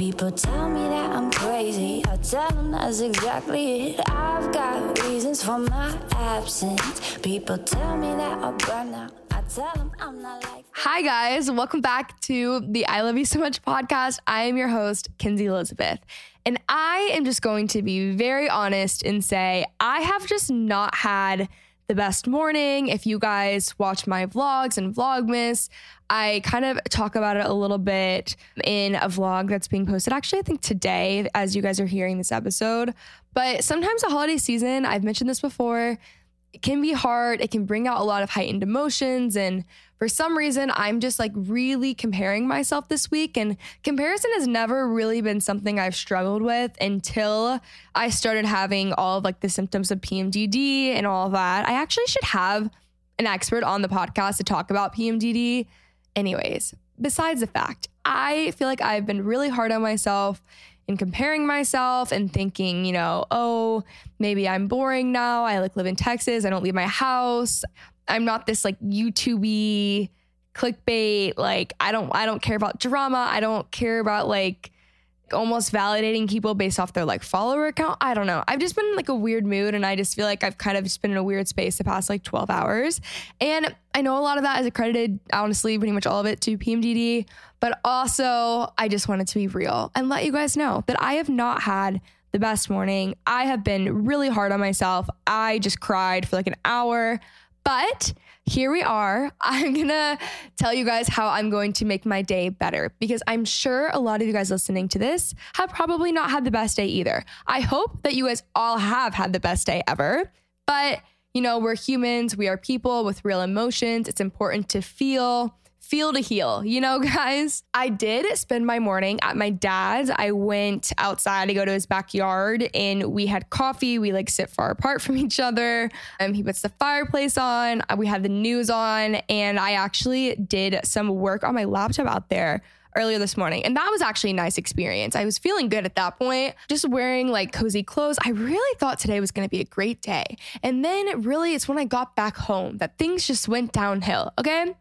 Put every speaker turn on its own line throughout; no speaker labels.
People tell me that I'm crazy. I tell them that's exactly it. I've got reasons for my absence. People tell me that I'll burn out. Not.
Hi, guys. Welcome back to the I Love You So Much podcast. I am your host, Kenzie Elizabeth. And I am just going to be very honest and say I have just not had the best morning. If you guys watch my vlogs and Vlogmas, I kind of talk about it a little bit in a vlog that's being posted. Actually, I think today, as you guys are hearing this episode. But sometimes the holiday season, I've mentioned this before, it can be hard. It can bring out a lot of heightened emotions. And for some reason, I'm just like really comparing myself this week. And comparison has never really been something I've struggled with until I started having all of like the symptoms of PMDD and all of that. I actually should have an expert on the podcast to talk about PMDD. Anyways, besides the fact, I feel like I've been really hard on myself and comparing myself and thinking, you know, oh, maybe I'm boring now. I like live in Texas. I don't leave my house. I'm not this like YouTubey clickbait. Like I don't I don't care about drama. I don't care about like almost validating people based off their like follower count. I don't know. I've just been in like a weird mood and I just feel like I've kind of just been in a weird space the past like 12 hours. And I know a lot of that is accredited, honestly, pretty much all of it to PMDD, but also I just wanted to be real and let you guys know that I have not had the best morning. I have been really hard on myself. I just cried for like an hour. But here we are. I'm to tell you guys how I'm going to make my day better because I'm sure a lot of you guys listening to this have probably not had the best day either. I hope that you guys all have had the best day ever. But, you know, we're humans, we are people with real emotions. It's important to feel feel to heal, you know, guys. I did spend my morning at my dad's. I went outside to go to his backyard and we had coffee. We like sit far apart from each other. Um, he puts the fireplace on. We had the news on, and I actually did some work on my laptop out there earlier this morning. And that was actually a nice experience. I was feeling good at that point, just wearing like cozy clothes. I really thought today was going to be a great day. And then really, it's when I got back home that things just went downhill. Okay.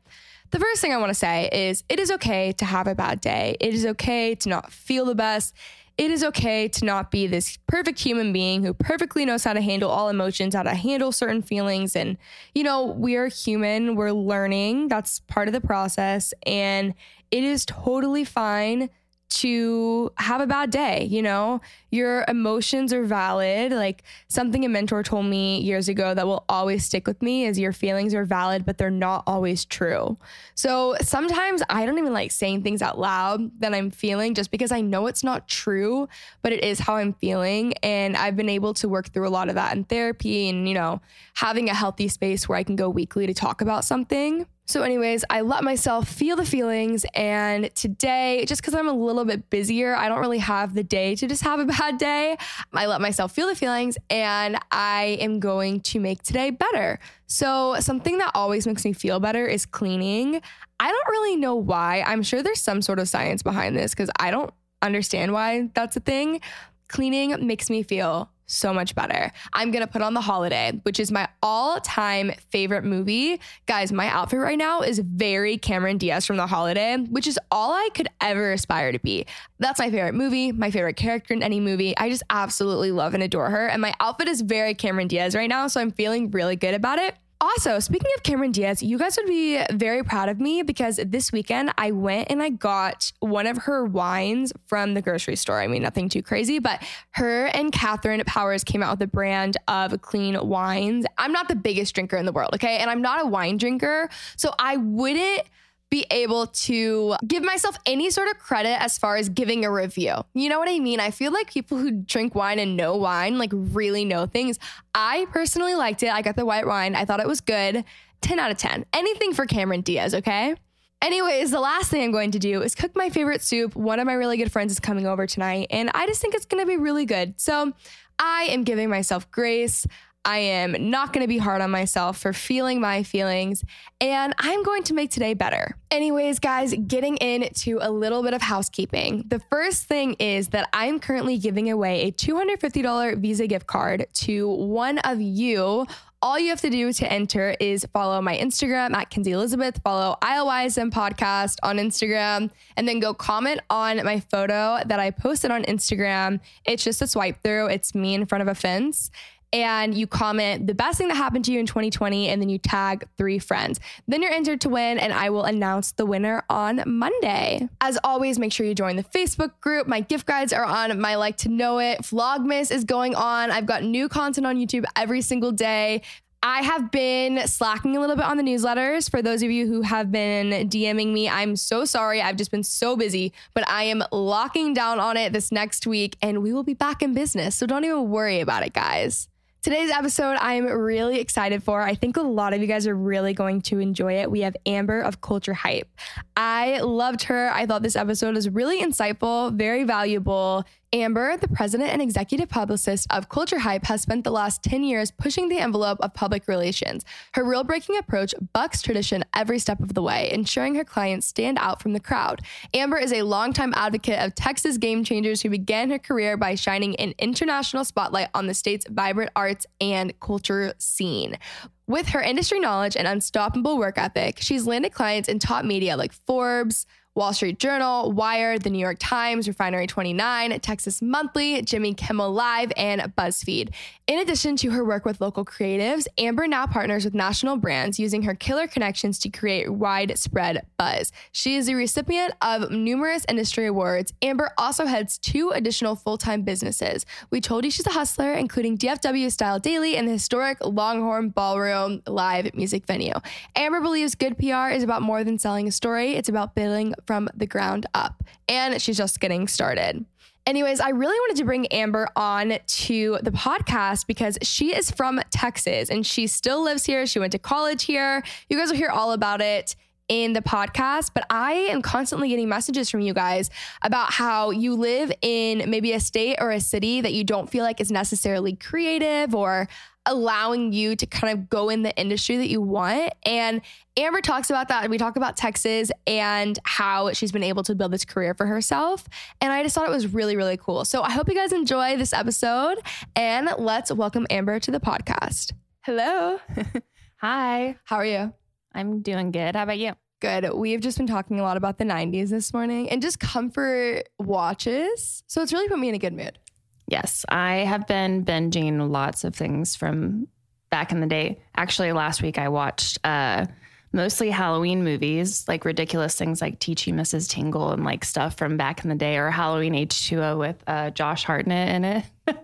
The first thing I want to say is it is okay to have a bad day. It is okay to not feel the best. It is okay to not be this perfect human being who perfectly knows how to handle all emotions, how to handle certain feelings. And, you know, we are human, we're learning. That's part of the process. And it is totally fine to have a bad day, you know? Your emotions are valid. Like something a mentor told me years ago that will always stick with me is your feelings are valid, but they're not always true. So sometimes I don't even like saying things out loud that I'm feeling just because I know it's not true, but it is how I'm feeling. And I've been able to work through a lot of that in therapy and, you know, having a healthy space where I can go weekly to talk about something. So, anyways, I let myself feel the feelings. And today, just because I'm a little bit busier, I don't really have the day to just have a bad day. I let myself feel the feelings and I am going to make today better. So, something that always makes me feel better is cleaning. I don't really know why. I'm sure there's some sort of science behind this because I don't understand why that's a thing. Cleaning makes me feel so much better. I'm gonna put on The Holiday, which is my all time favorite movie. Guys, my outfit right now is very Cameron Diaz from The Holiday, which is all I could ever aspire to be. That's my favorite movie, my favorite character in any movie. I just absolutely love and adore her. And my outfit is very Cameron Diaz right now, so I'm feeling really good about it. Also, speaking of Cameron Diaz, you guys would be very proud of me because this weekend I went and I got one of her wines from the grocery store. I mean, nothing too crazy, but her and Katherine Powers came out with a brand of clean wines. I'm not the biggest drinker in the world, okay? And I'm not a wine drinker. So I wouldn't be able to give myself any sort of credit as far as giving a review. You know what I mean? I feel like people who drink wine and know wine like really know things. I personally liked it. I got the white wine. I thought it was good. 10 out of 10. Anything for Cameron Diaz, okay? Anyways, the last thing I'm going to do is cook my favorite soup. One of my really good friends is coming over tonight, and I just think it's gonna be really good. So I am giving myself grace. I am not going to be hard on myself for feeling my feelings, and I'm going to make today better. Anyways, guys, getting into a little bit of housekeeping. The first thing is that I'm currently giving away a $250 Visa gift card to one of you all you have to do to enter is follow my Instagram at Kenzie Elizabeth, follow ILYSM podcast on Instagram, and then go comment on my photo that I posted on Instagram. It's just a swipe through, it's me in front of a fence and you comment the best thing that happened to you in 2020 and then you tag three friends. Then you're entered to win and I will announce the winner on Monday. As always, make sure you join the Facebook group. My gift guides are on my like to know it. Vlogmas is going on. I've got new content on YouTube every single day. I have been slacking a little bit on the newsletters. For those of you who have been DMing me, I'm so sorry. I've just been so busy, but I am locking down on it this next week and we will be back in business. So don't even worry about it, guys. Today's episode, I'm really excited for. I think a lot of you guys are really going to enjoy it. We have Amber of Culture Hype. I loved her. I thought this episode was really insightful, very valuable. Amber, the president and executive publicist of Culture Hype, has spent the last 10 years pushing the envelope of public relations. Her real breaking approach bucks tradition every step of the way, ensuring her clients stand out from the crowd. Amber is a longtime advocate of Texas game changers who began her career by shining an international spotlight on the state's vibrant arts and culture scene. With her industry knowledge and unstoppable work ethic, she's landed clients in top media like Forbes, Wall Street Journal, Wired, The New York Times, Refinery 29, Texas Monthly, Jimmy Kimmel Live, and BuzzFeed. In addition to her work with local creatives, Amber now partners with national brands using her killer connections to create widespread buzz. She is a recipient of numerous industry awards. Amber also heads two additional full time businesses. We told you she's a hustler, including DFW Style Daily and the historic Longhorn Ballroom live music venue. Amber believes good PR is about more than selling a story, it's about building from the ground up. And she's just getting started. Anyways, I really wanted to bring Amber on to the podcast because she is from Texas and she still lives here. She went to college here. You guys will hear all about it in the podcast, but I am constantly getting messages from you guys about how you live in maybe a state or a city that you don't feel like is necessarily creative or allowing you to kind of go in the industry that you want. And Amber talks about that. We talk about Texas and how she's been able to build this career for herself. And I just thought it was really, really cool. So I hope you guys enjoy this episode and let's welcome Amber to the podcast. Hello.
Hi.
How are you?
I'm doing good. How about you?
Good. We've just been talking a lot about the 90s this morning and just comfort watches. So it's really put me in a good mood.
Yes, I have been binging lots of things from back in the day. Actually, last week I watched uh, mostly Halloween movies, like ridiculous things like Teaching Mrs. Tingle and like stuff from back in the day, or Halloween H2O with uh, Josh Hartnett in it.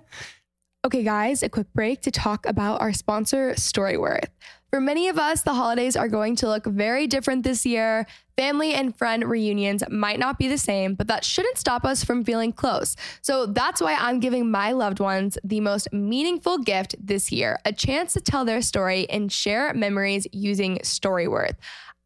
okay, guys, a quick break to talk about our sponsor, Storyworth. For many of us, the holidays are going to look very different this year. Family and friend reunions might not be the same, but that shouldn't stop us from feeling close. So that's why I'm giving my loved ones the most meaningful gift this year a chance to tell their story and share memories using Storyworth.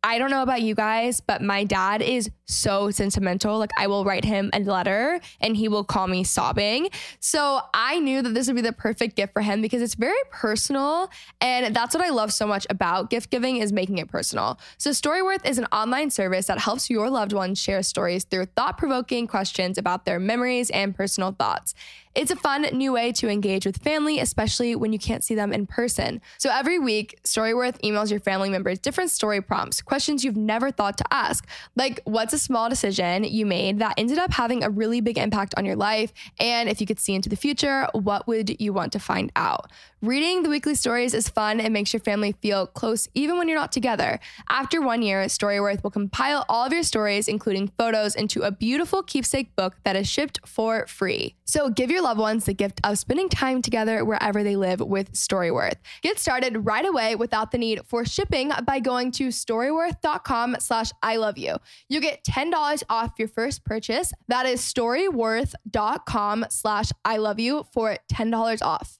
I don't know about you guys, but my dad is so sentimental. Like, I will write him a letter and he will call me sobbing. So, I knew that this would be the perfect gift for him because it's very personal. And that's what I love so much about gift giving is making it personal. So, Storyworth is an online service that helps your loved ones share stories through thought provoking questions about their memories and personal thoughts. It's a fun new way to engage with family, especially when you can't see them in person. So every week, Storyworth emails your family members different story prompts, questions you've never thought to ask, like what's a small decision you made that ended up having a really big impact on your life? And if you could see into the future, what would you want to find out? Reading the weekly stories is fun and makes your family feel close even when you're not together. After one year, Storyworth will compile all of your stories, including photos, into a beautiful keepsake book that is shipped for free. So give your loved ones the gift of spending time together wherever they live with Storyworth. Get started right away without the need for shipping by going to storyworth.com slash I love you. You get $10 off your first purchase. That is storyworth.com slash I love you for $10 off.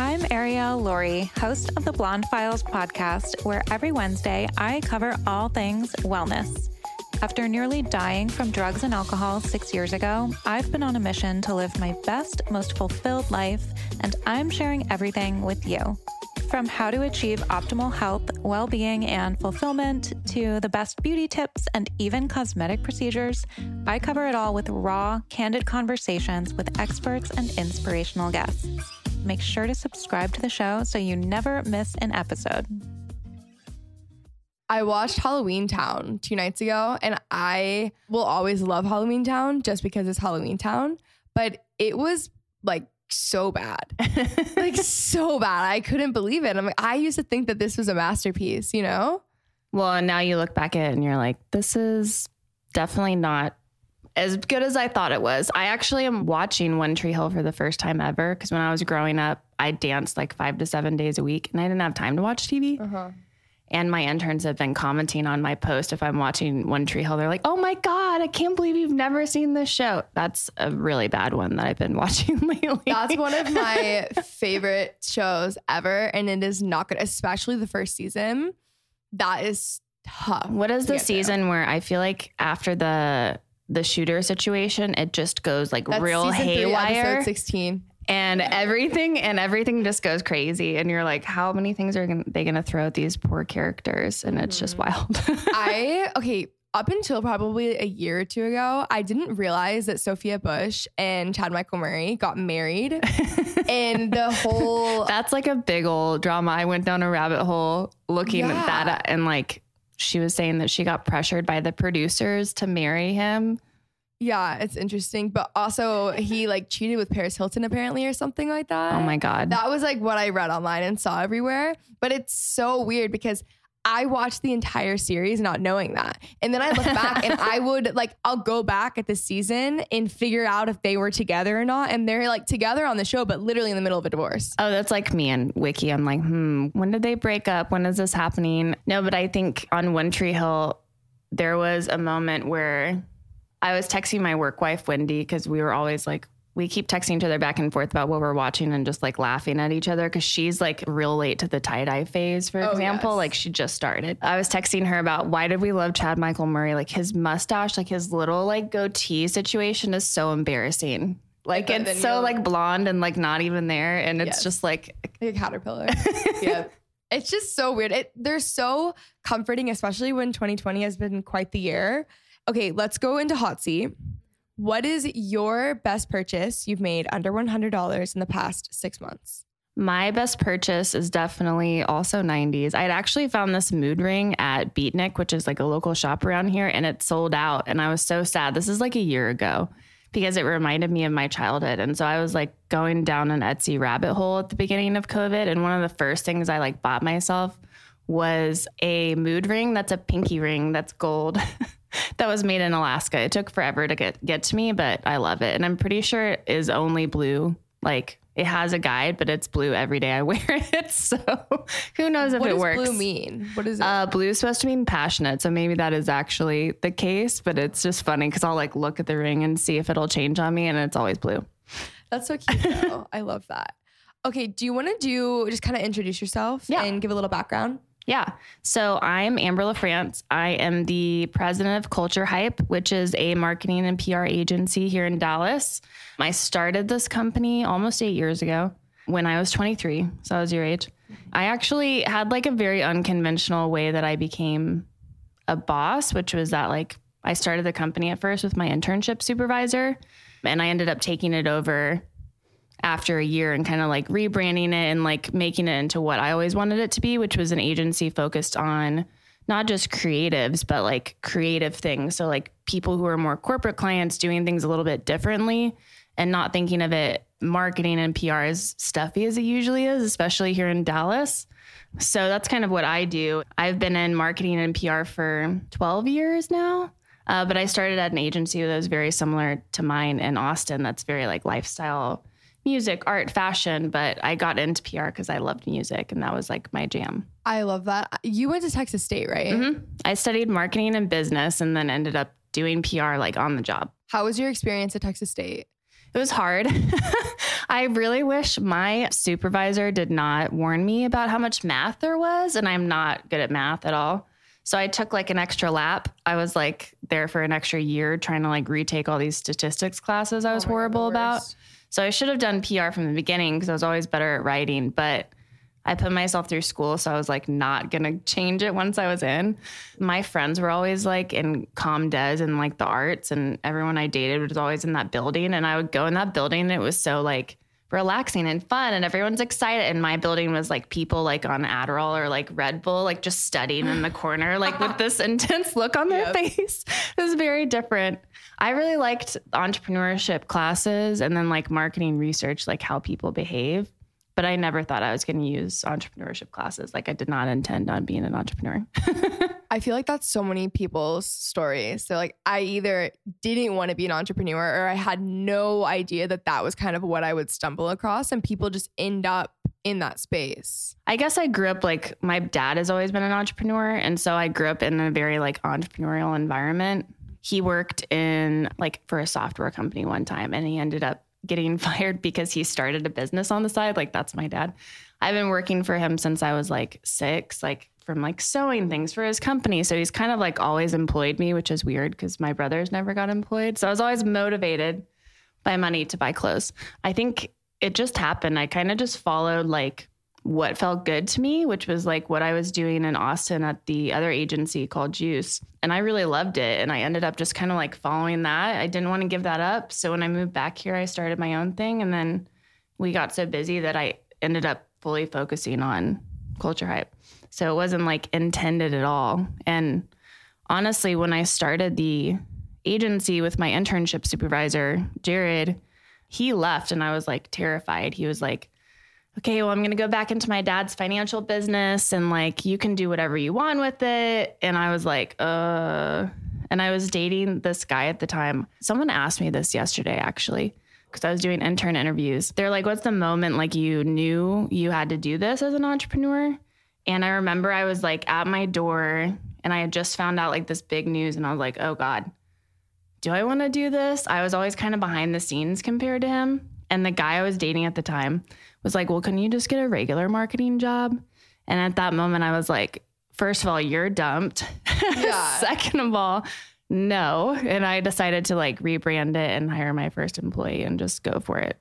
I'm Ariel Lorre, host of the Blonde Files podcast, where every Wednesday I cover all things wellness. After nearly dying from drugs and alcohol six years ago, I've been on a mission to live my best, most fulfilled life, and I'm sharing everything with you. From how to achieve optimal health, well being, and fulfillment to the best beauty tips and even cosmetic procedures, I cover it all with raw, candid conversations with experts and inspirational guests. Make sure to subscribe to the show so you never miss an episode.
I watched Halloween Town two nights ago, and I will always love Halloween Town just because it's Halloween Town. But it was like so bad, like so bad. I couldn't believe it. I'm like, I used to think that this was a masterpiece, you know?
Well, and now you look back at it and you're like, this is definitely not as good as I thought it was. I actually am watching One Tree Hill for the first time ever because when I was growing up, I danced like five to seven days a week and I didn't have time to watch TV.
Uh-huh.
And my interns have been commenting on my post if I'm watching One Tree Hill. They're like, "Oh my god, I can't believe you've never seen this show." That's a really bad one that I've been watching lately.
That's one of my favorite shows ever, and it is not good, especially the first season. That is tough.
What is
to
the
get through.
season where I feel like after the the shooter situation, it just goes like
That's
real
three,
haywire,
episode sixteen.
and everything and everything just goes crazy, and you're like, how many things are gonna, they to throw at these poor characters? And it's just mm-hmm. wild.
I okay. Up until probably a year or two ago, I didn't realize that Sophia Bush and Chad Michael Murray got married, and the whole
That's like a big old drama. I went down a rabbit hole looking
Yeah.
at that and like she was saying that she got pressured by the producers to marry him.
yeah, it's interesting. But also, he like cheated with Paris Hilton apparently, or something like that.
Oh my god.
That was like what I read online and saw everywhere. But it's so weird because I watched the entire series not knowing that. And then I look back and I would like, I'll go back at the season and figure out if they were together or not. And they're like together on the show, but literally in the middle of a divorce.
Oh, that's like me and Wiki. I'm like, hmm, when did they break up? When is this happening? No, but I think on One Tree Hill, there was a moment where I was texting my work wife, Wendy, because we were always like, we keep texting each other back and forth about what we're watching and just like laughing at each other because she's like real late to the tie dye phase, for
Oh,
example.
yes.
Like she just started. I was texting her about why did we love Chad Michael Murray? Like his mustache, like his little like goatee situation is so embarrassing. Like
But
it's so like blonde and like not even there. And it's
Yes.
just like
Like a caterpillar. yeah. It's just so weird. It, they're so comforting, especially when 2020 has been quite the year. Okay, let's go into hot seat. What is your best purchase you've made under $100 in the past six months?
My best purchase is definitely also 90s. I had actually found this mood ring at Beatnik, which is like a local shop around here, and it sold out. And I was so sad. This is like a year ago because it reminded me of my childhood. And so I was like going down an Etsy rabbit hole at the beginning of COVID. And one of the first things I like bought myself was a mood ring that's a pinky ring that's gold. that was made in Alaska. It took forever to get get to me, but I love it. And I'm pretty sure it is only blue. Like it has a guide, but it's blue every day I wear it. So who knows if it works?
what
it
does
works?
blue mean? What is it?
Uh, blue is supposed to mean passionate, so maybe that is actually the case. But it's just funny because I'll like look at the ring and see if it'll change on me, and it's always blue.
That's so cute. Though. I love that. Okay, do you want to do just kind of introduce yourself
Yeah.
and give a little background?
Yeah. So I'm Amber LaFrance. I am the president of Culture Hype, which is a marketing and PR agency here in Dallas. I started this company almost eight years ago when I was 23. So I was your age. I actually had like a very unconventional way that I became a boss, which was that like I started the company at first with my internship supervisor and I ended up taking it over after a year and kind of like rebranding it and like making it into what I always wanted it to be, which was an agency focused on not just creatives, but like creative things. So, like people who are more corporate clients doing things a little bit differently and not thinking of it marketing and PR as stuffy as it usually is, especially here in Dallas. So that's kind of what I do. I've been in marketing and PR for 12 years now. Uh, but I started at an agency that was very similar to mine in Austin. That's very like lifestyle, music, art, fashion. But I got into PR because I loved music and that was like my jam.
I love that. You went to Texas State, right?
Mm-hmm. I studied marketing and business and then ended up doing PR like on the job.
How was your experience at Texas State?
It was hard. I really wish my supervisor did not warn me about how much math there was, and I'm not good at math at all. So I took like an extra lap. I was like there for an extra year trying to like retake all these statistics classes I was
Oh my God,
horrible
the
about. So I should have done PR from the beginning because I was always better at writing, but I put myself through school, so I was like not gonna change it once I was in. My friends were always like in com des and like the arts, and everyone I dated was always in that building. And I would go in that building, and it was so like relaxing and fun, and everyone's excited. And my building was like people like on Adderall or like Red Bull, like just studying in the corner, like with this intense look on their face. It was very different. I really liked entrepreneurship classes and then like marketing research, like how people behave but I never thought I was going to use entrepreneurship classes. Like I did not intend on being an entrepreneur.
I feel like that's so many people's stories. So like I either didn't want to be an entrepreneur or I had no idea that that was kind of what I would stumble across and people just end up in that space.
I guess I grew up like my dad has always been an entrepreneur, and so I grew up in a very like entrepreneurial environment. He worked in like for a software company one time, and he ended up getting fired because he started a business on the side. Like that's my dad. I've been working for him since I was like six, like from like sewing things for his company. So he's kind of like always employed me, which is weird because my brothers never got employed. So I was always motivated by money to buy clothes. I think it just happened. I kind of just followed like what felt good to me, which was like what I was doing in Austin at the other agency called Juice. And I really loved it. And I ended up just kind of like following that. I didn't want to give that up. So when I moved back here, I started my own thing. And then we got so busy that I ended up fully focusing on culture hype. So it wasn't like intended at all. And honestly, when I started the agency with my internship supervisor, Jared, he left and I was like terrified. He was like, okay, well, I'm going to go back into my dad's financial business and like you can do whatever you want with it. And I was like, uh, and I was dating this guy at the time. Someone asked me this yesterday, actually, because I was doing intern interviews. They're like, what's the moment like you knew you had to do this as an entrepreneur? And I remember I was like at my door and I had just found out like this big news and I was like, oh God, do I want to do this? I was always kind of behind the scenes compared to him. And the guy I was dating at the time was like, well, can you just get a regular marketing job? And at that moment, I was like, first of all, you're dumped.
Yeah.
Second of all, no. And I decided to like rebrand it and hire my first employee and just go for it.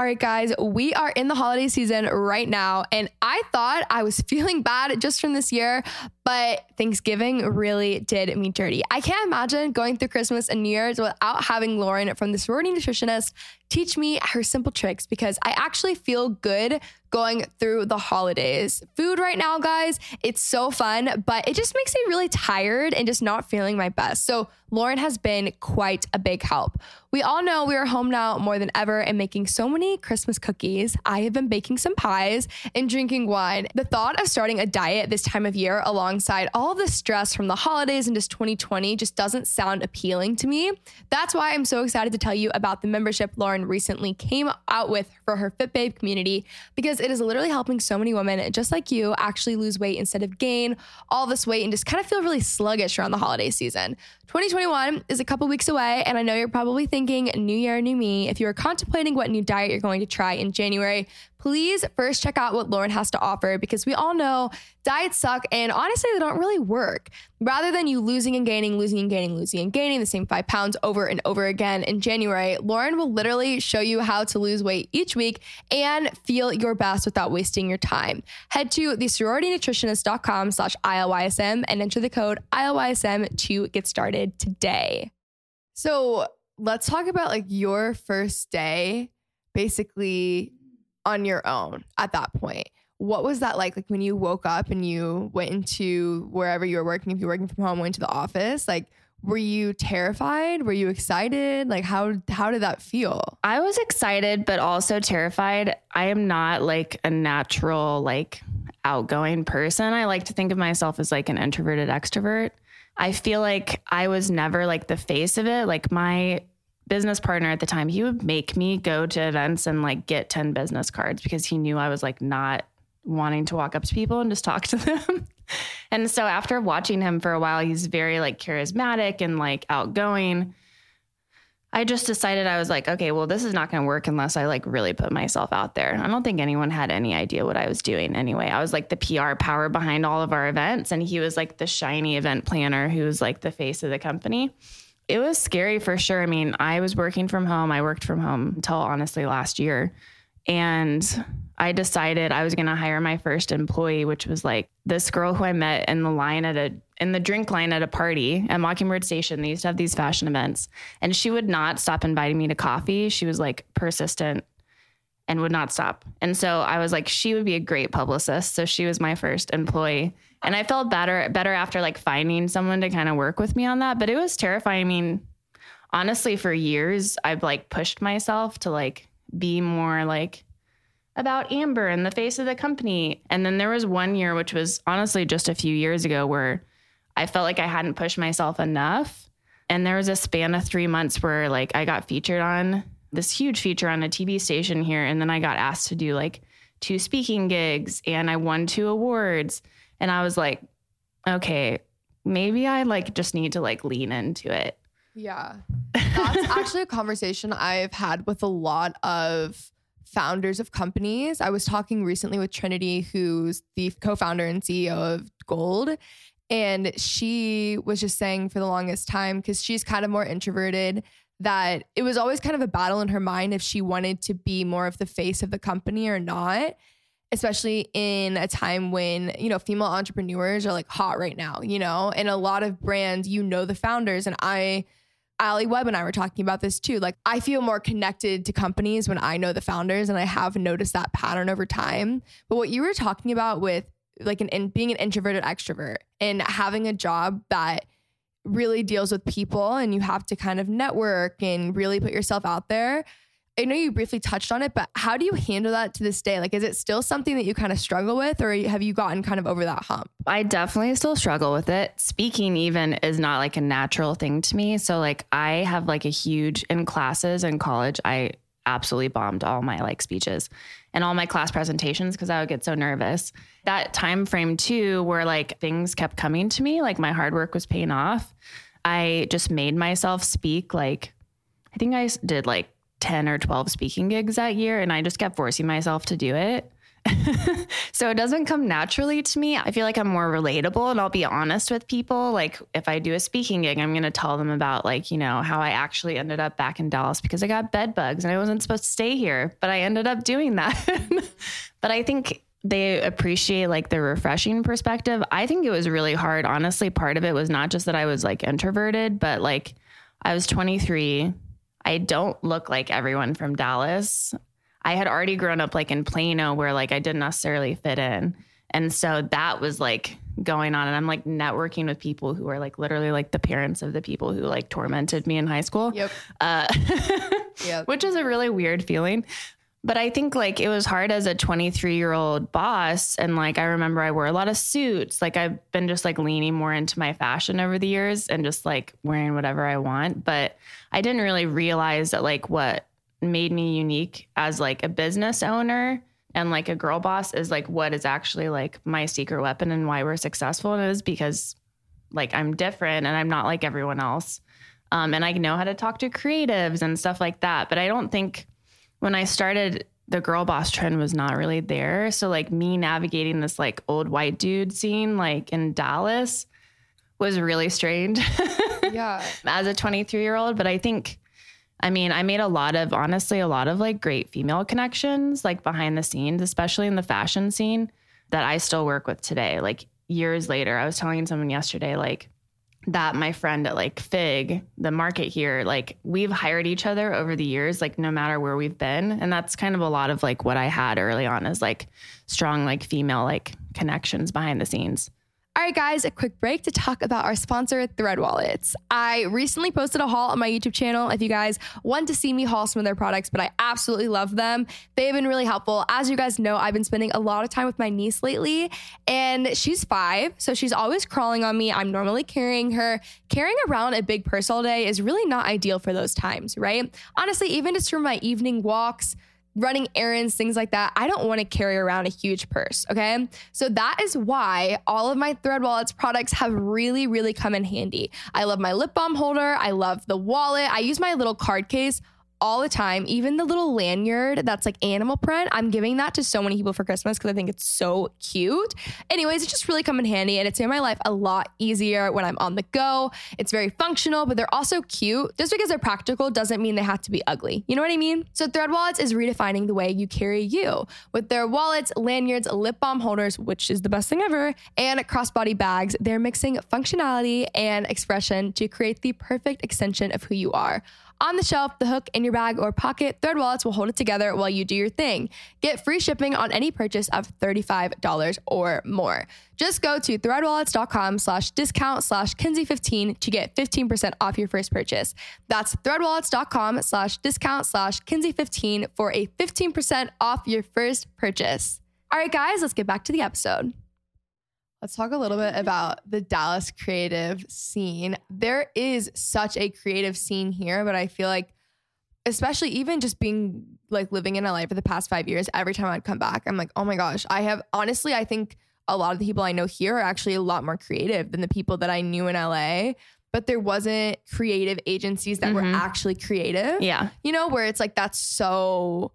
All right, guys, we are in the holiday season right now, and I thought I was feeling bad just from this year, but Thanksgiving really did me dirty. I can't imagine going through Christmas and New Year's without having Lauren from the sorority nutritionist teach me her simple tricks because I actually feel good going through the holidays. Food right now, guys, it's so fun, but it just makes me really tired and just not feeling my best. So, Lauren has been quite a big help. We all know we are home now more than ever and making so many Christmas cookies. I have been baking some pies and drinking wine. The thought of starting a diet this time of year alongside all the stress from the holidays and just 2020 just doesn't sound appealing to me. That's why I'm so excited to tell you about the membership Lauren recently came out with for her Fit Babe community because it is literally helping so many women just like you actually lose weight instead of gain all this weight and just kind of feel really sluggish around the holiday season. 2021 is a couple weeks away, and I know you're probably thinking, New Year, New Me. If you are contemplating what new diet you're going to try in January, please first check out what Lauren has to offer because we all know diets suck and honestly, they don't really work. Rather than you losing and gaining, losing and gaining, losing and gaining the same five pounds over and over again in January, Lauren will literally show you how to lose weight each week and feel your best without wasting your time. Head to the sororitynutritionist.com slash ILYSM and enter the code ILYSM to get started today. So let's talk about like your first day basically on your own at that point. What was that like? Like when you woke up and you went into wherever you were working, if you're working from home, went to the office, like were you terrified? Were you excited? Like how how did that feel?
I was excited but also terrified. I am not like a natural like outgoing person. I like to think of myself as like an introverted extrovert. I feel like I was never like the face of it. Like my business partner at the time, he would make me go to events and like get 10 business cards because he knew I was like not wanting to walk up to people and just talk to them. and so after watching him for a while, he's very like charismatic and like outgoing. I just decided I was like, okay, well, this is not going to work unless I like really put myself out there. I don't think anyone had any idea what I was doing anyway. I was like the PR power behind all of our events, and he was like the shiny event planner who was like the face of the company. It was scary for sure. I mean, I was working from home. I worked from home until honestly last year. And I decided I was going to hire my first employee, which was like this girl who I met in the line at a in the drink line at a party at Mockingbird Station. They used to have these fashion events, and she would not stop inviting me to coffee. She was like persistent and would not stop. And so I was like, she would be a great publicist. So she was my first employee. And I felt better better after like finding someone to kind of work with me on that. But it was terrifying. I mean, honestly, for years I've like pushed myself to like be more like about Amber and the face of the company. And then there was one year, which was honestly just a few years ago, where I felt like I hadn't pushed myself enough. And there was a span of three months where like I got featured on this huge feature on a TV station here. And then I got asked to do like two speaking gigs and I won two awards. And I was like, okay, maybe I like just need to like lean into it.
Yeah. That's actually a conversation I've had with a lot of founders of companies. I was talking recently with Trinity, who's the co founder and CEO of Golde. And she was just saying for the longest time, because she's kind of more introverted, that it was always kind of a battle in her mind if she wanted to be more of the face of the company or not especially in a time when you know female entrepreneurs are like hot right now you know and a lot of brands you know the founders and i Alli Webb and I were talking about this too. Like, I feel more connected to companies when I know the founders, and I have noticed that pattern over time. But what you were talking about with like an in, being an introverted extrovert and having a job that really deals with people and you have to kind of network and really put yourself out there. I know you briefly touched on it, but how do you handle that to this day? Like, is it still something that you kind of struggle with, or have you gotten kind of over that hump?
I definitely still struggle with it. Speaking even is not like a natural thing to me. So, like, I have like a huge in classes in college. I absolutely bombed all my like speeches and all my class presentations because I would get so nervous. That time frame too, where like things kept coming to me, like my hard work was paying off. I just made myself speak like I think I did like 10 or 12 speaking gigs that year and I just kept forcing myself to do it. so it doesn't come naturally to me. I feel like I'm more relatable and I'll be honest with people. Like if I do a speaking gig, I'm going to tell them about like, you know, how I actually ended up back in Dallas because I got bed bugs and I wasn't supposed to stay here, but I ended up doing that. but I think they appreciate like the refreshing perspective. I think it was really hard. Honestly, part of it was not just that I was like introverted, but like I was 23. I don't look like everyone from Dallas. I had already grown up like in Plano where like I didn't necessarily fit in. And so that was like going on. And I'm like networking with people who are like literally like the parents of the people who like tormented me in high school.
Yep.
Uh,
yep.
Which is a really weird feeling. But I think like it was hard as a 23 year old boss. And like I remember I wore a lot of suits. Like I've been just like leaning more into my fashion over the years and just like wearing whatever I want. But I didn't really realize that like what made me unique as like a business owner and like a girl boss is like what is actually like my secret weapon and why we're successful and it is because like I'm different and I'm not like everyone else. Um, and I know how to talk to creatives and stuff like that. But I don't think when I started, the girl boss trend was not really there. So like me navigating this like old white dude scene like in Dallas was really strange.
yeah.
As a 23 year old. But I think I mean, I made a lot of, honestly, a lot of like great female connections, like behind the scenes, especially in the fashion scene that I still work with today. Like years later, I was telling someone yesterday, like, that my friend at like Fig, the market here, like we've hired each other over the years, like no matter where we've been. And that's kind of a lot of like what I had early on is like strong, like female, like connections behind the scenes.
All right, guys, a quick break to talk about our sponsor, Thread Wallets. I recently posted a haul on my YouTube channel if you guys want to see me haul some of their products, but I absolutely love them. They've been really helpful. As you guys know, I've been spending a lot of time with my niece lately, and she's five, so she's always crawling on me. I'm normally carrying her. Carrying around a big purse all day is really not ideal for those times, right? Honestly, even just for my evening walks, running errands, things like that, I don't want to carry around a huge purse. Okay. So that is why all of my Thread Wallets products have really, really come in handy. I love my lip balm holder. I love the wallet. I use my little card case all the time. Even the little lanyard that's like animal print, I'm giving that to so many people for Christmas because I think it's so cute. Anyways, it's just really come in handy and it's made my life a lot easier when I'm on the go. It's very functional, but they're also cute. Just because they're practical doesn't mean they have to be ugly. You know what I mean? So Thread Wallets is redefining the way you carry you with their wallets, lanyards, lip balm holders, which is the best thing ever, and crossbody bags. They're mixing functionality and expression to create the perfect extension of who you are. On the shelf, the hook in your bag or pocket, Thread Wallets will hold it together while you do your thing. Get free shipping on any purchase of $35 or more. Just go to threadwallets.com slash discount slash Kenzie15 to get 15% off your first purchase. That's threadwallets.com slash discount slash Kenzie15 for a 15% off your first purchase. All right, guys, let's get back to the episode. Let's talk a little bit mm-hmm. about the Dallas creative scene. There is such a creative scene here, but I feel like, especially even just being like living in LA for the past five years, every time I'd come back, I'm like, oh my gosh, I have honestly, I think a lot of the people I know here are actually a lot more creative than the people that I knew in LA. But there wasn't creative agencies that were mm-hmm. actually creative.
Yeah.
You know, where it's like that's so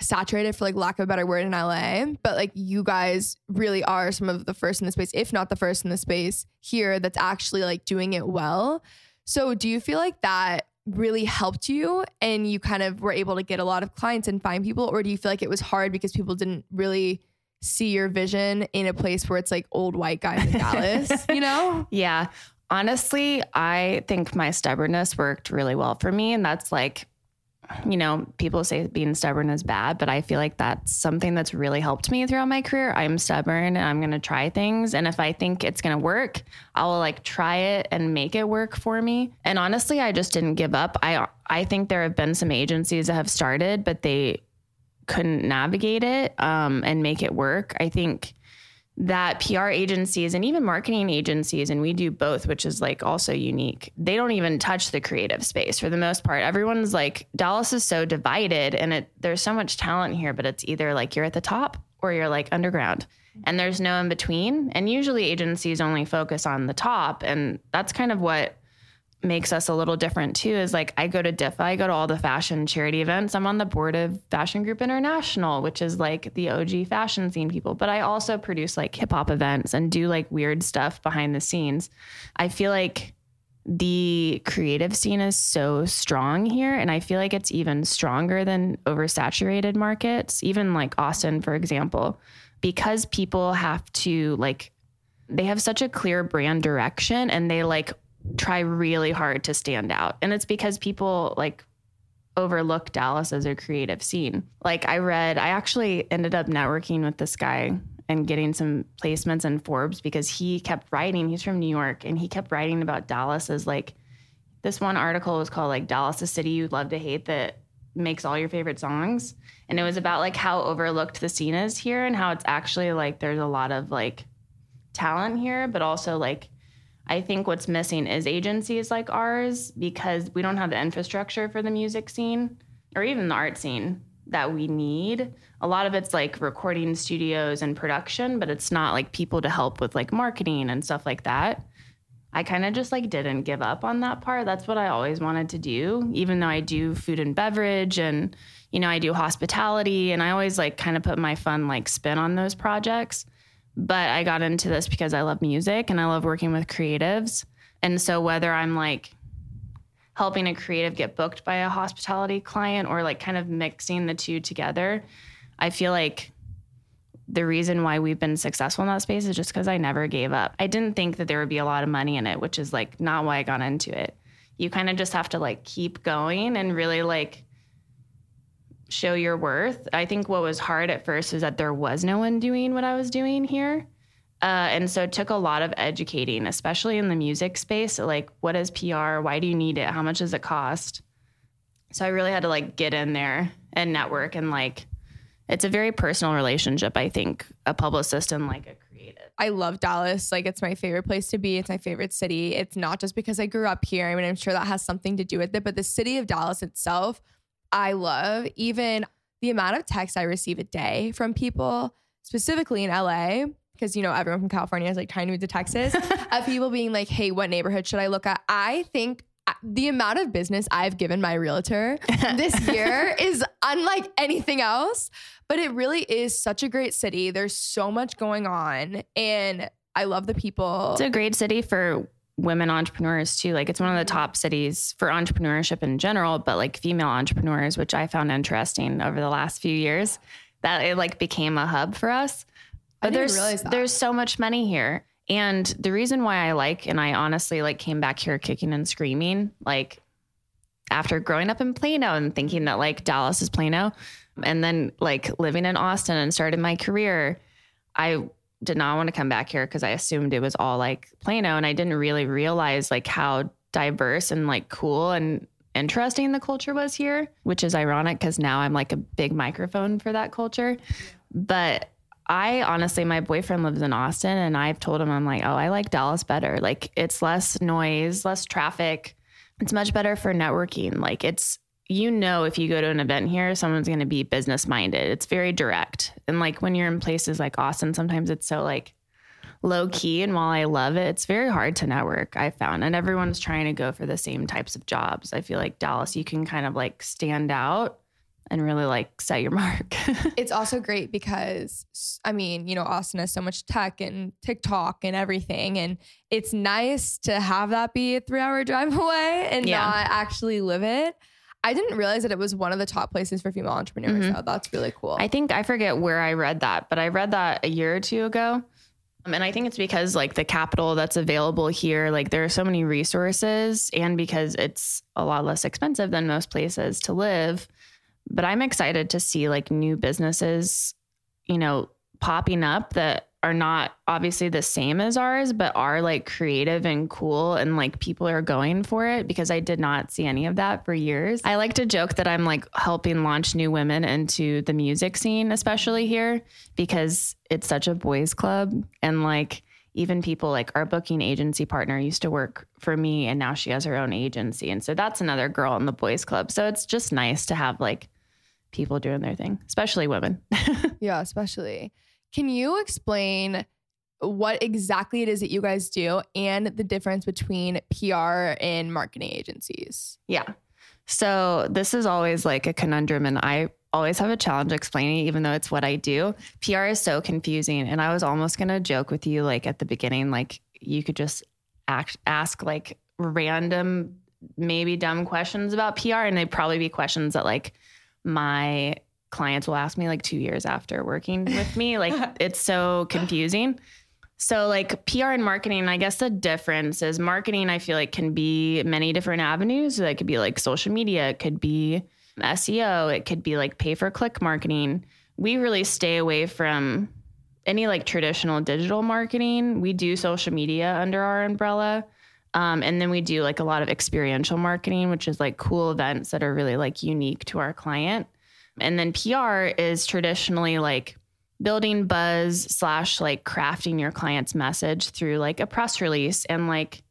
saturated for like lack of a better word in LA, but like you guys really are some of the first in the space, if not the first in the space here that's actually like doing it well. So do you feel like that really helped you and you kind of were able to get a lot of clients and find people or do you feel like it was hard because people didn't really see your vision in a place where it's like old white guys in Dallas, you know?
Yeah. Honestly, I think my stubbornness worked really well for me. And that's like, you know, people say being stubborn is bad, but I feel like that's something that's really helped me throughout my career. I'm stubborn and I'm going to try things. And if I think it's going to work, I will like try it and make it work for me. And honestly, I just didn't give up. I, I think there have been some agencies that have started, but they couldn't navigate it um, and make it work. I think that PR agencies and even marketing agencies, and we do both, which is like also unique. They don't even touch the creative space for the most part. Everyone's like Dallas is so divided, and it there's so much talent here, but it's either like you're at the top or you're like underground, and there's no in between. And usually agencies only focus on the top, and that's kind of what makes us a little different too is like I go to DIFFA, I go to all the fashion charity events. I'm on the board of Fashion Group International, which is like the OG fashion scene people, but I also produce like hip hop events and do like weird stuff behind the scenes. I feel like the creative scene is so strong here and I feel like it's even stronger than oversaturated markets, even like Austin for example, because people have to like they have such a clear brand direction and they like try really hard to stand out. And it's because people like overlook Dallas as a creative scene. Like I read, I actually ended up networking with this guy and getting some placements in Forbes because he kept writing. He's from New York and he kept writing about Dallas as like this one article was called like Dallas, a city you'd love to hate that makes all your favorite songs. And it was about like how overlooked the scene is here and how it's actually like there's a lot of like talent here, but also like I think what's missing is agencies like ours because we don't have the infrastructure for the music scene or even the art scene that we need. A lot of it's like recording studios and production, but it's not like people to help with like marketing and stuff like that. I kind of just like didn't give up on that part. That's what I always wanted to do, even though I do food and beverage and, you know, I do hospitality and I always like kind of put my fun like spin on those projects. But I got into this because I love music and I love working with creatives. And so whether I'm like helping a creative get booked by a hospitality client or like kind of mixing the two together, I feel like the reason why we've been successful in that space is just because I never gave up. I didn't think that there would be a lot of money in it, which is like not why I got into it. You kind of just have to like keep going and really like show your worth. I think what was hard at first is that there was no one doing what I was doing here. Uh, and so it took a lot of educating, especially in the music space. Like, what is PR? Why do you need it? How much does it cost? So I really had to like get in there and network and like, it's a very personal relationship. I think a publicist and like a creative.
I love Dallas. Like it's my favorite place to be. It's my favorite city. It's not just because I grew up here. I mean, I'm sure that has something to do with it, but the city of Dallas itself, I love. Even the amount of texts I receive a day from people, specifically in LA, because you know everyone from California is like trying to move to Texas, of people being like, "Hey, what neighborhood should I look at?" I think uh, the amount of business I've given my realtor this year is unlike anything else. But it really is such a great city. There's so much going on, and I love the people.
It's a great city for women entrepreneurs too. Like it's one of the top cities for entrepreneurship in general, but like female entrepreneurs, which I found interesting over the last few years, that it like became a hub for us. But there's there's so much money here. And the reason why I like and I honestly like came back here kicking and screaming, like after growing up in Plano and thinking that like Dallas is Plano, and then like living in Austin and started my career, I did not want to come back here because I assumed it was all like Plano and I didn't really realize like how diverse and like cool and interesting the culture was here, which is ironic because now I'm like a big microphone for that culture. But I honestly, my boyfriend lives in Austin and I've told him, I'm like, oh, I like Dallas better. Like it's less noise, less traffic. It's much better for networking. Like it's, you know, if you go to an event here, someone's going to be business minded. It's very direct. And like when you're in places like Austin, sometimes it's so like low key. And while I love it, it's very hard to network, I found. And everyone's trying to go for the same types of jobs. I feel like Dallas, you can kind of like stand out and really like set your mark.
it's also great because I mean, you know, Austin has so much tech and TikTok and everything. And it's nice to have that be a three hour drive away and yeah. not actually live it. I didn't realize that it was one of the top places for female entrepreneurs. Mm-hmm. Though. That's really cool.
I think I forget where I read that, but I read that a year or two ago. Um, and I think it's because like the capital that's available here, like there are so many resources, and because it's a lot less expensive than most places to live. But I'm excited to see like new businesses, you know, popping up that are not obviously the same as ours, but are like creative and cool and like people are going for it because I did not see any of that for years. I like to joke that I'm like helping launch new women into the music scene, especially here, because it's such a boys' club. And like even people like our booking agency partner used to work for me and now she has her own agency. And so that's another girl in the boys' club. So it's just nice to have like people doing their thing, especially women.
yeah, especially. Can you explain what exactly it is that you guys do and the difference between PR and marketing agencies?
Yeah. So this is always like a conundrum, and I always have a challenge explaining, even though it's what I do. PR is so confusing, and I was almost gonna joke with you, like at the beginning, like you could just act, ask like random, maybe dumb questions about PR, and they'd probably be questions that like my clients will ask me like two years after working with me. Like it's so confusing. So, like PR and marketing, I guess the difference is marketing, I feel like can be many different avenues. That could be like social media, it could be SEO, it could be like pay for click marketing. We really stay away from any like traditional digital marketing. We do social media under our umbrella. Um, and then we do like a lot of experiential marketing, which is like cool events that are really like unique to our client. And then PR is traditionally like building buzz slash like crafting your client's message through like a press release and like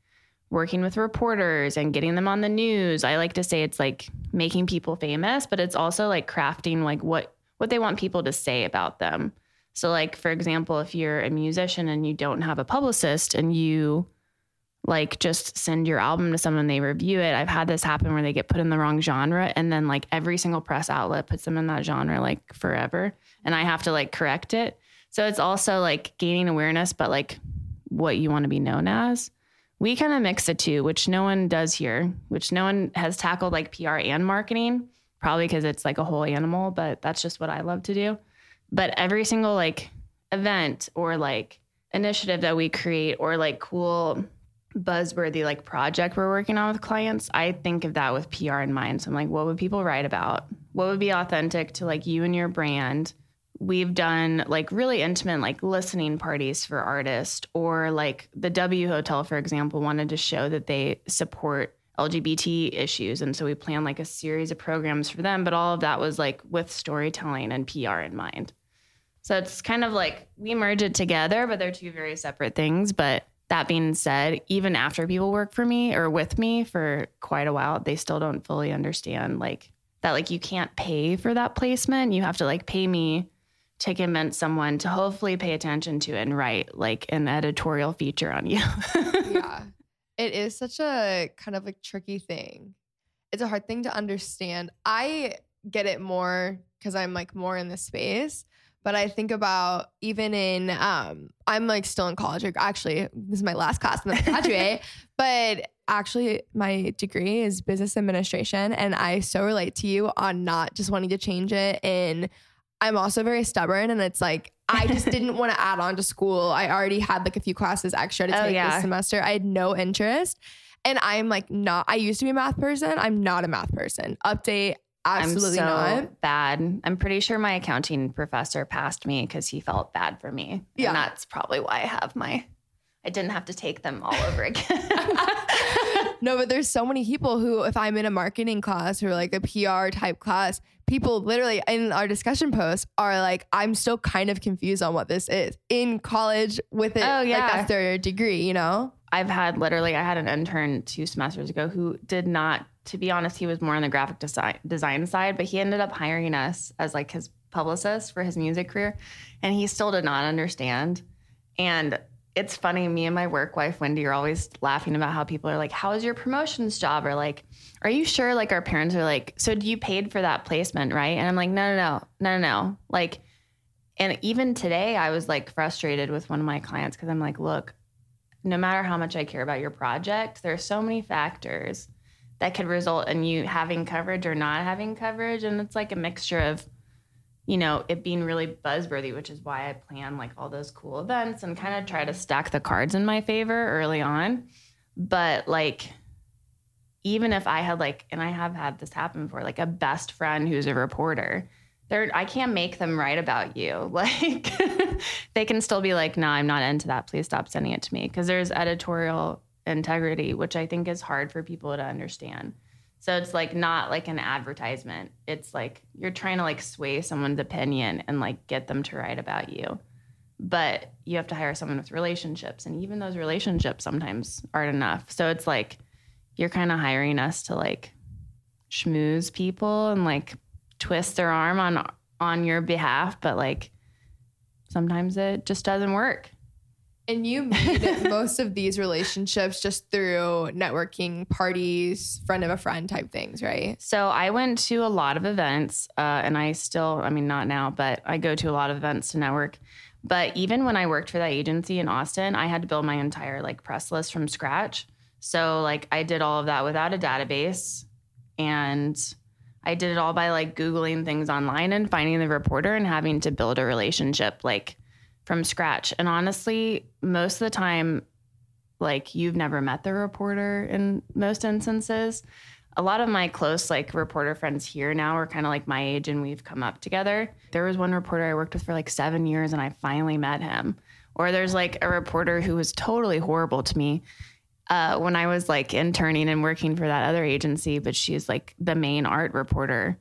working with reporters and getting them on the news. I like to say it's like making people famous, but it's also like crafting like what what they want people to say about them. So like for example, if you're a musician and you don't have a publicist and you like just send your album to someone they review it. I've had this happen where they get put in the wrong genre and then like every single press outlet puts them in that genre like forever and i have to like correct it. So it's also like gaining awareness but like what you want to be known as. We kind of mix the two which no one does here which no one has tackled like pr and marketing probably because it's like a whole animal but that's just what i love to do. But every single like event or like initiative that we create or like cool buzzworthy like project we're working on with clients, I think of that with PR in mind. So I'm like, what would people write about? What would be authentic to like you and your brand? we've done like really intimate like listening parties for artists or like the W Hotel for example wanted to show that they support LGBT issues and so we planned like a series of programs for them but all of that was like with storytelling and PR in mind. So it's kind of like we merge it together but they're two very separate things but that being said, even after people work for me or with me for quite a while, they still don't fully understand like that like you can't pay for that placement. You have to like pay me to convince someone to hopefully pay attention to and write like an editorial feature on you.
yeah. It is such a kind of like tricky thing. It's a hard thing to understand. I get it more because I'm like more in the space. But I think about even in um, I'm like still in college. Actually, this is my last class and then I graduate. but actually, my degree is business administration, and I so relate to you on not just wanting to change it. And I'm also very stubborn, and it's like I just didn't want to add on to school. I already had like a few classes extra to
Oh,
take
yeah.
this semester. I had no interest. And I'm like not I used to be a math person. I'm not a math person. Update absolutely
I'm so
not.
bad. I'm pretty sure my accounting professor passed me because he felt bad for me.
Yeah.
And that's probably why I have my I didn't have to take them all over again.
No, but there's so many people who, if I'm in a marketing class or like a PR type class, people literally in our discussion posts are like, I'm still kind of confused on what this is in college with it.
Oh, yeah.
Like that's their degree, you know?
I've had literally, I had an intern two semesters ago who did not, to be honest, he was more on the graphic design design side, but he ended up hiring us as like his publicist for his music career, and he still did not understand. And it's funny, me and my work wife Wendy are always laughing about how people are like, "How is your promotions job?" Or like, "Are you sure?" Like our parents are like, "So do you paid for that placement, right?" And I'm like, "No, no, no, no, no, no." Like, and even today, I was like frustrated with one of my clients because I'm like, "Look, no matter how much I care about your project, there's so many factors that could result in you having coverage or not having coverage. And it's like a mixture of, you know, it being really buzzworthy, which is why I plan like all those cool events and kind of try to stack the cards in my favor early on. But like, even if I had like, and I have had this happen before, like a best friend who's a reporter, they're, I can't make them write about you. Like, they can still be like, no, I'm not into that. Please stop sending it to me. Because there's editorial integrity, which I think is hard for people to understand. So it's like not like an advertisement. It's like you're trying to like sway someone's opinion and like get them to write about you. But you have to hire someone with relationships. And even those relationships sometimes aren't enough. So it's like you're kind of hiring us to like schmooze people and like twist their arm on on your behalf, but like sometimes it just doesn't work.
And you made most of these relationships just through networking parties, friend of a friend type things, right?
So I went to a lot of events, uh, and I still, I mean, not now, but I go to a lot of events to network. But even when I worked for that agency in Austin, I had to build my entire like press list from scratch. So like I did all of that without a database, and I did it all by like googling things online and finding the reporter and having to build a relationship like from scratch. And honestly, most of the time, like you've never met the reporter in most instances. A lot of my close like reporter friends here now are kind of like my age and we've come up together. There was one reporter I worked with for like 7 years and I finally met him. Or there's like a reporter who was totally horrible to me uh, when I was like interning and working for that other agency, but she's like the main art reporter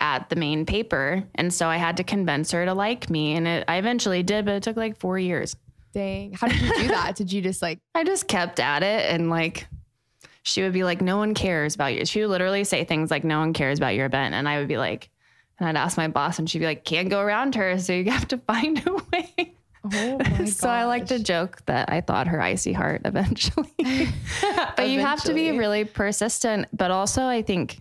at the main paper. And so I had to convince her to like me. And it, I eventually did, but it took like four years.
Dang. How did you do that? did you just like,
I just kept at it and like she would be like, no one cares about you. She would literally say things like, no one cares about your event. And I would be like, and I'd ask my boss and she'd be like, can't go around her. So you have to find a way.
oh my
so I like to joke that I thought her icy heart eventually. but you have to be really persistent. But also, I think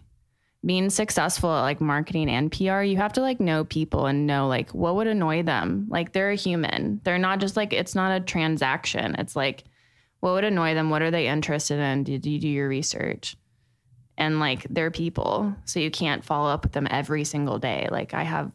being successful at like marketing and PR, you have to like know people and know like what would annoy them. Like they're a human. They're not just like, it's not a transaction. It's like, what would annoy them? What are they interested in? Did you do your research? And like they're people. So you can't follow up with them every single day. Like I have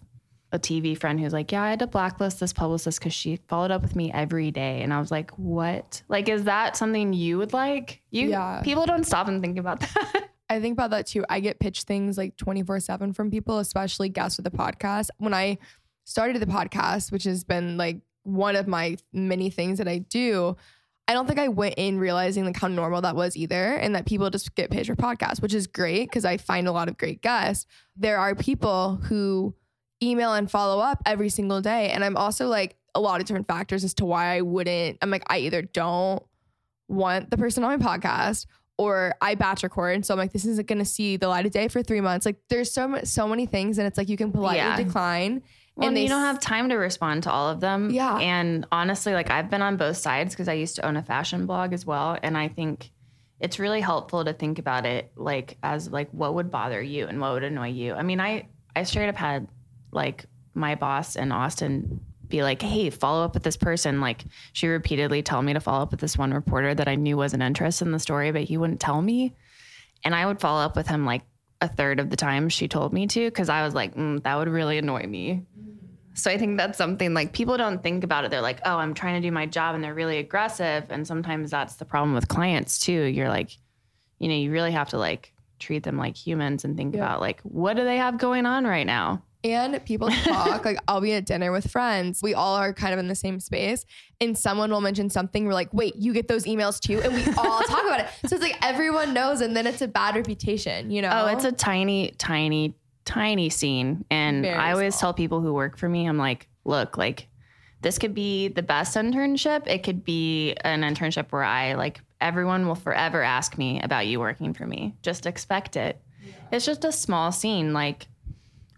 a TV friend who's like, Yeah, I had to blacklist this publicist because she followed up with me every day. And I was like, What? Like, is that something you would like? You
Yeah.
people don't stop and think about that.
I think about that too. I get pitched things like 24 7 from people, especially guests with the podcast. When I started the podcast, which has been like one of my many things that I do, I don't think I went in realizing like how normal that was either, and that people just get pitched for podcasts, which is great because I find a lot of great guests. There are people who email and follow up every single day, and I'm also like a lot of different factors as to why I wouldn't. I'm like I either don't want the person on my podcast or I batch record. And so I'm like, this isn't going to see the light of day for three months. Like there's so much, so many things. And it's like, you can politely
Yeah.
decline.
Well,
and
and
they
you don't have time to respond to all of them.
Yeah.
And honestly, like I've been on both sides because I used to own a fashion blog as well. And I think it's really helpful to think about it like as like what would bother you and what would annoy you. I mean, I I straight up had like my boss in Austin be like, "Hey, follow up with this person." Like she repeatedly told me to follow up with this one reporter that I knew wasn't interested in the story, but he wouldn't tell me. And I would follow up with him like a third of the time she told me to because I was like, mm, that would really annoy me. So I think that's something like people don't think about it. They're like, oh, I'm trying to do my job and they're really aggressive. And sometimes that's the problem with clients too. You're like, you know, you really have to like treat them like humans and think
Yeah.
about like, what do they have going on right now?
And people talk. like I'll be at dinner with friends. We all are kind of in the same space, and someone will mention something. We're like, "Wait, you get those emails too?" And we all talk about it. So it's like everyone knows, and then it's a bad reputation. You oh, know?
Oh, it's a tiny, tiny, tiny scene. And
Very
I always
small.
tell people who work for me, I'm like, look, like this could be the best internship. It could be an internship where I like everyone will forever ask me about you working for me. Just expect it. It's just a small scene. Like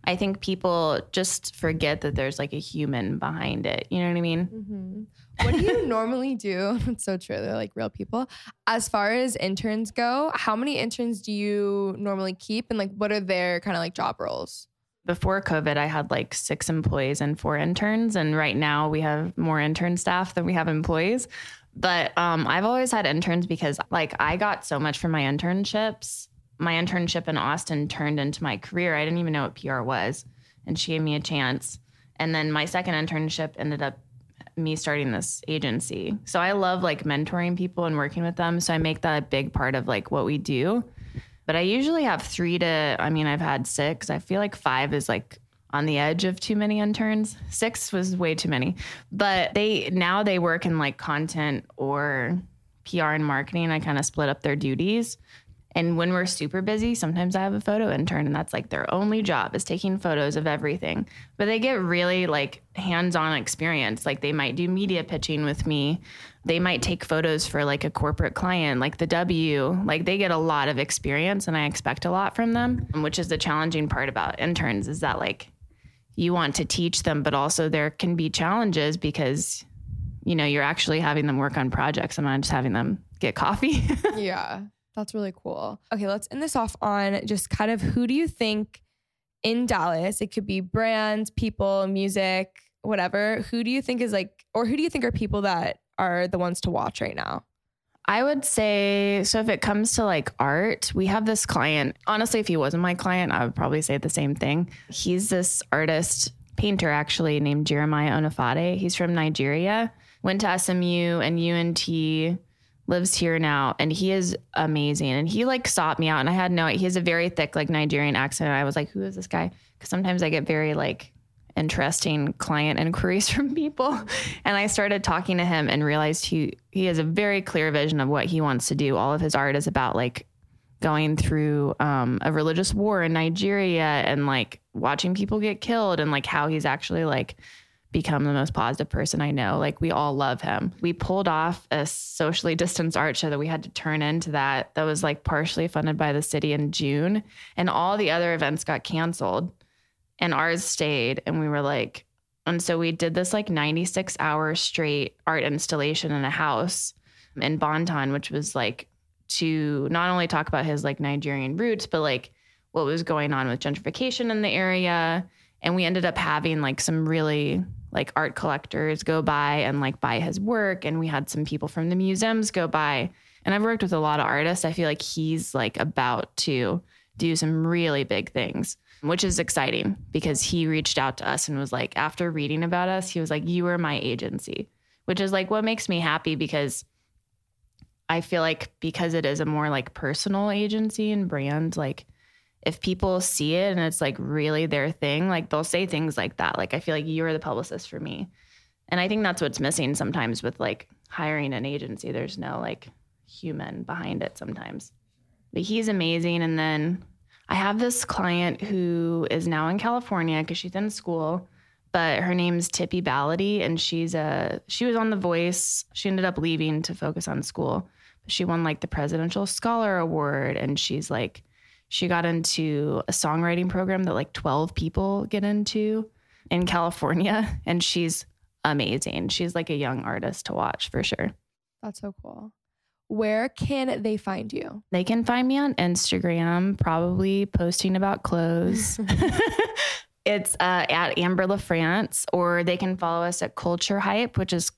I think people just forget that there's like a human behind it. You know what I mean?
Mhm. What do you normally do? It's so true. They're like real people. As far as interns go, how many interns do you normally keep, and like what are their kind of like job roles?
before COVID, I had like six employees and four interns. And right now we have more intern staff than we have employees. But um, I've always had interns because like I got so much from my internships. My internship in Austin turned into my career. I didn't even know what PR was. And she gave me a chance. And then my second internship ended up me starting this agency. So I love like mentoring people and working with them. So I make that a big part of like what we do. But I usually have three to, I mean, I've had six. I feel like five is like on the edge of too many interns. Six was way too many. But they, now they work in like content or PR and marketing. I kind of split up their duties. And when we're super busy, sometimes I have a photo intern and that's like their only job is taking photos of everything. But they get really like hands-on experience. Like they might do media pitching with me. They might take photos for like a corporate client, like the W. Like they get a lot of experience and I expect a lot from them, which is the challenging part about interns is that like you want to teach them, but also there can be challenges because you know, you're actually having them work on projects. I'm not just having them get coffee.
yeah, that's really cool. Okay, let's end this off on just kind of who do you think in Dallas? It could be brands, people, music, whatever. Who do you think is like, or who do you think are people that are the ones to watch right now?
I would say so if it comes to like art, we have this client. Honestly, if he wasn't my client, I would probably say the same thing. He's this artist, painter actually named Jeremiah Onafade. He's from Nigeria. Went to SMU and UNT, lives here now, and he is amazing. And he like sought me out and I had no he has a very thick like Nigerian accent. And I was like, who is this guy? Because sometimes I get very like interesting client inquiries from people. And I started talking to him and realized he he has a very clear vision of what he wants to do. All of his art is about like going through um, a religious war in Nigeria and like watching people get killed and like how he's actually like become the most positive person I know. Like we all love him. We pulled off a socially distanced art show that we had to turn into that that was like partially funded by the city in June and all the other events got canceled and ours stayed and we were like and so we did this like 96 hour straight art installation in a house in Bonton which was like to not only talk about his like Nigerian roots but like what was going on with gentrification in the area and we ended up having like some really like art collectors go by and like buy his work. And we had some people from the museums go by. And I've worked with a lot of artists. I feel like he's like about to do some really big things which is exciting because he reached out to us and was like, after reading about us, he was like, You are my agency, which is like what makes me happy because I feel like because it is a more like personal agency and brand, like if people see it and it's like really their thing, like they'll say things like that. Like I feel like you're the publicist for me. And I think that's what's missing sometimes with like hiring an agency. There's no like human behind it sometimes. But he's amazing. And then I have this client who is now in California because she's in school, but her name's Tippy Balady and she's a she was on The Voice. She ended up leaving to focus on school. But She won like the Presidential Scholar Award and she's like she got into a songwriting program that like 12 people get into in California and she's amazing. She's like a young artist to watch for sure.
That's so cool. Where can they find you?
They can find me on Instagram, probably posting about clothes. it's uh, at Amber LaFrance, or they can follow us at Culture Hype, which is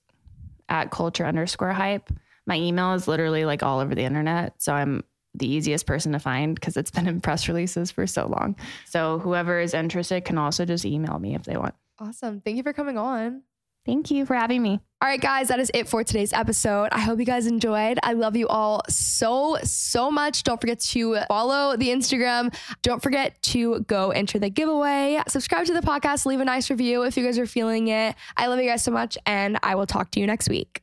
at culture underscore hype. My email is literally like all over the internet. So I'm the easiest person to find because it's been in press releases for so long. So whoever is interested can also just email me if they want.
Awesome. Thank you for coming on.
Thank you for having me.
All right, guys, that is it for today's episode. I hope you guys enjoyed. I love you all so, so much. Don't forget to follow the Instagram. Don't forget to go enter the giveaway. Subscribe to the podcast, leave a nice review if you guys are feeling it. I love you guys so much, and I will talk to you next week.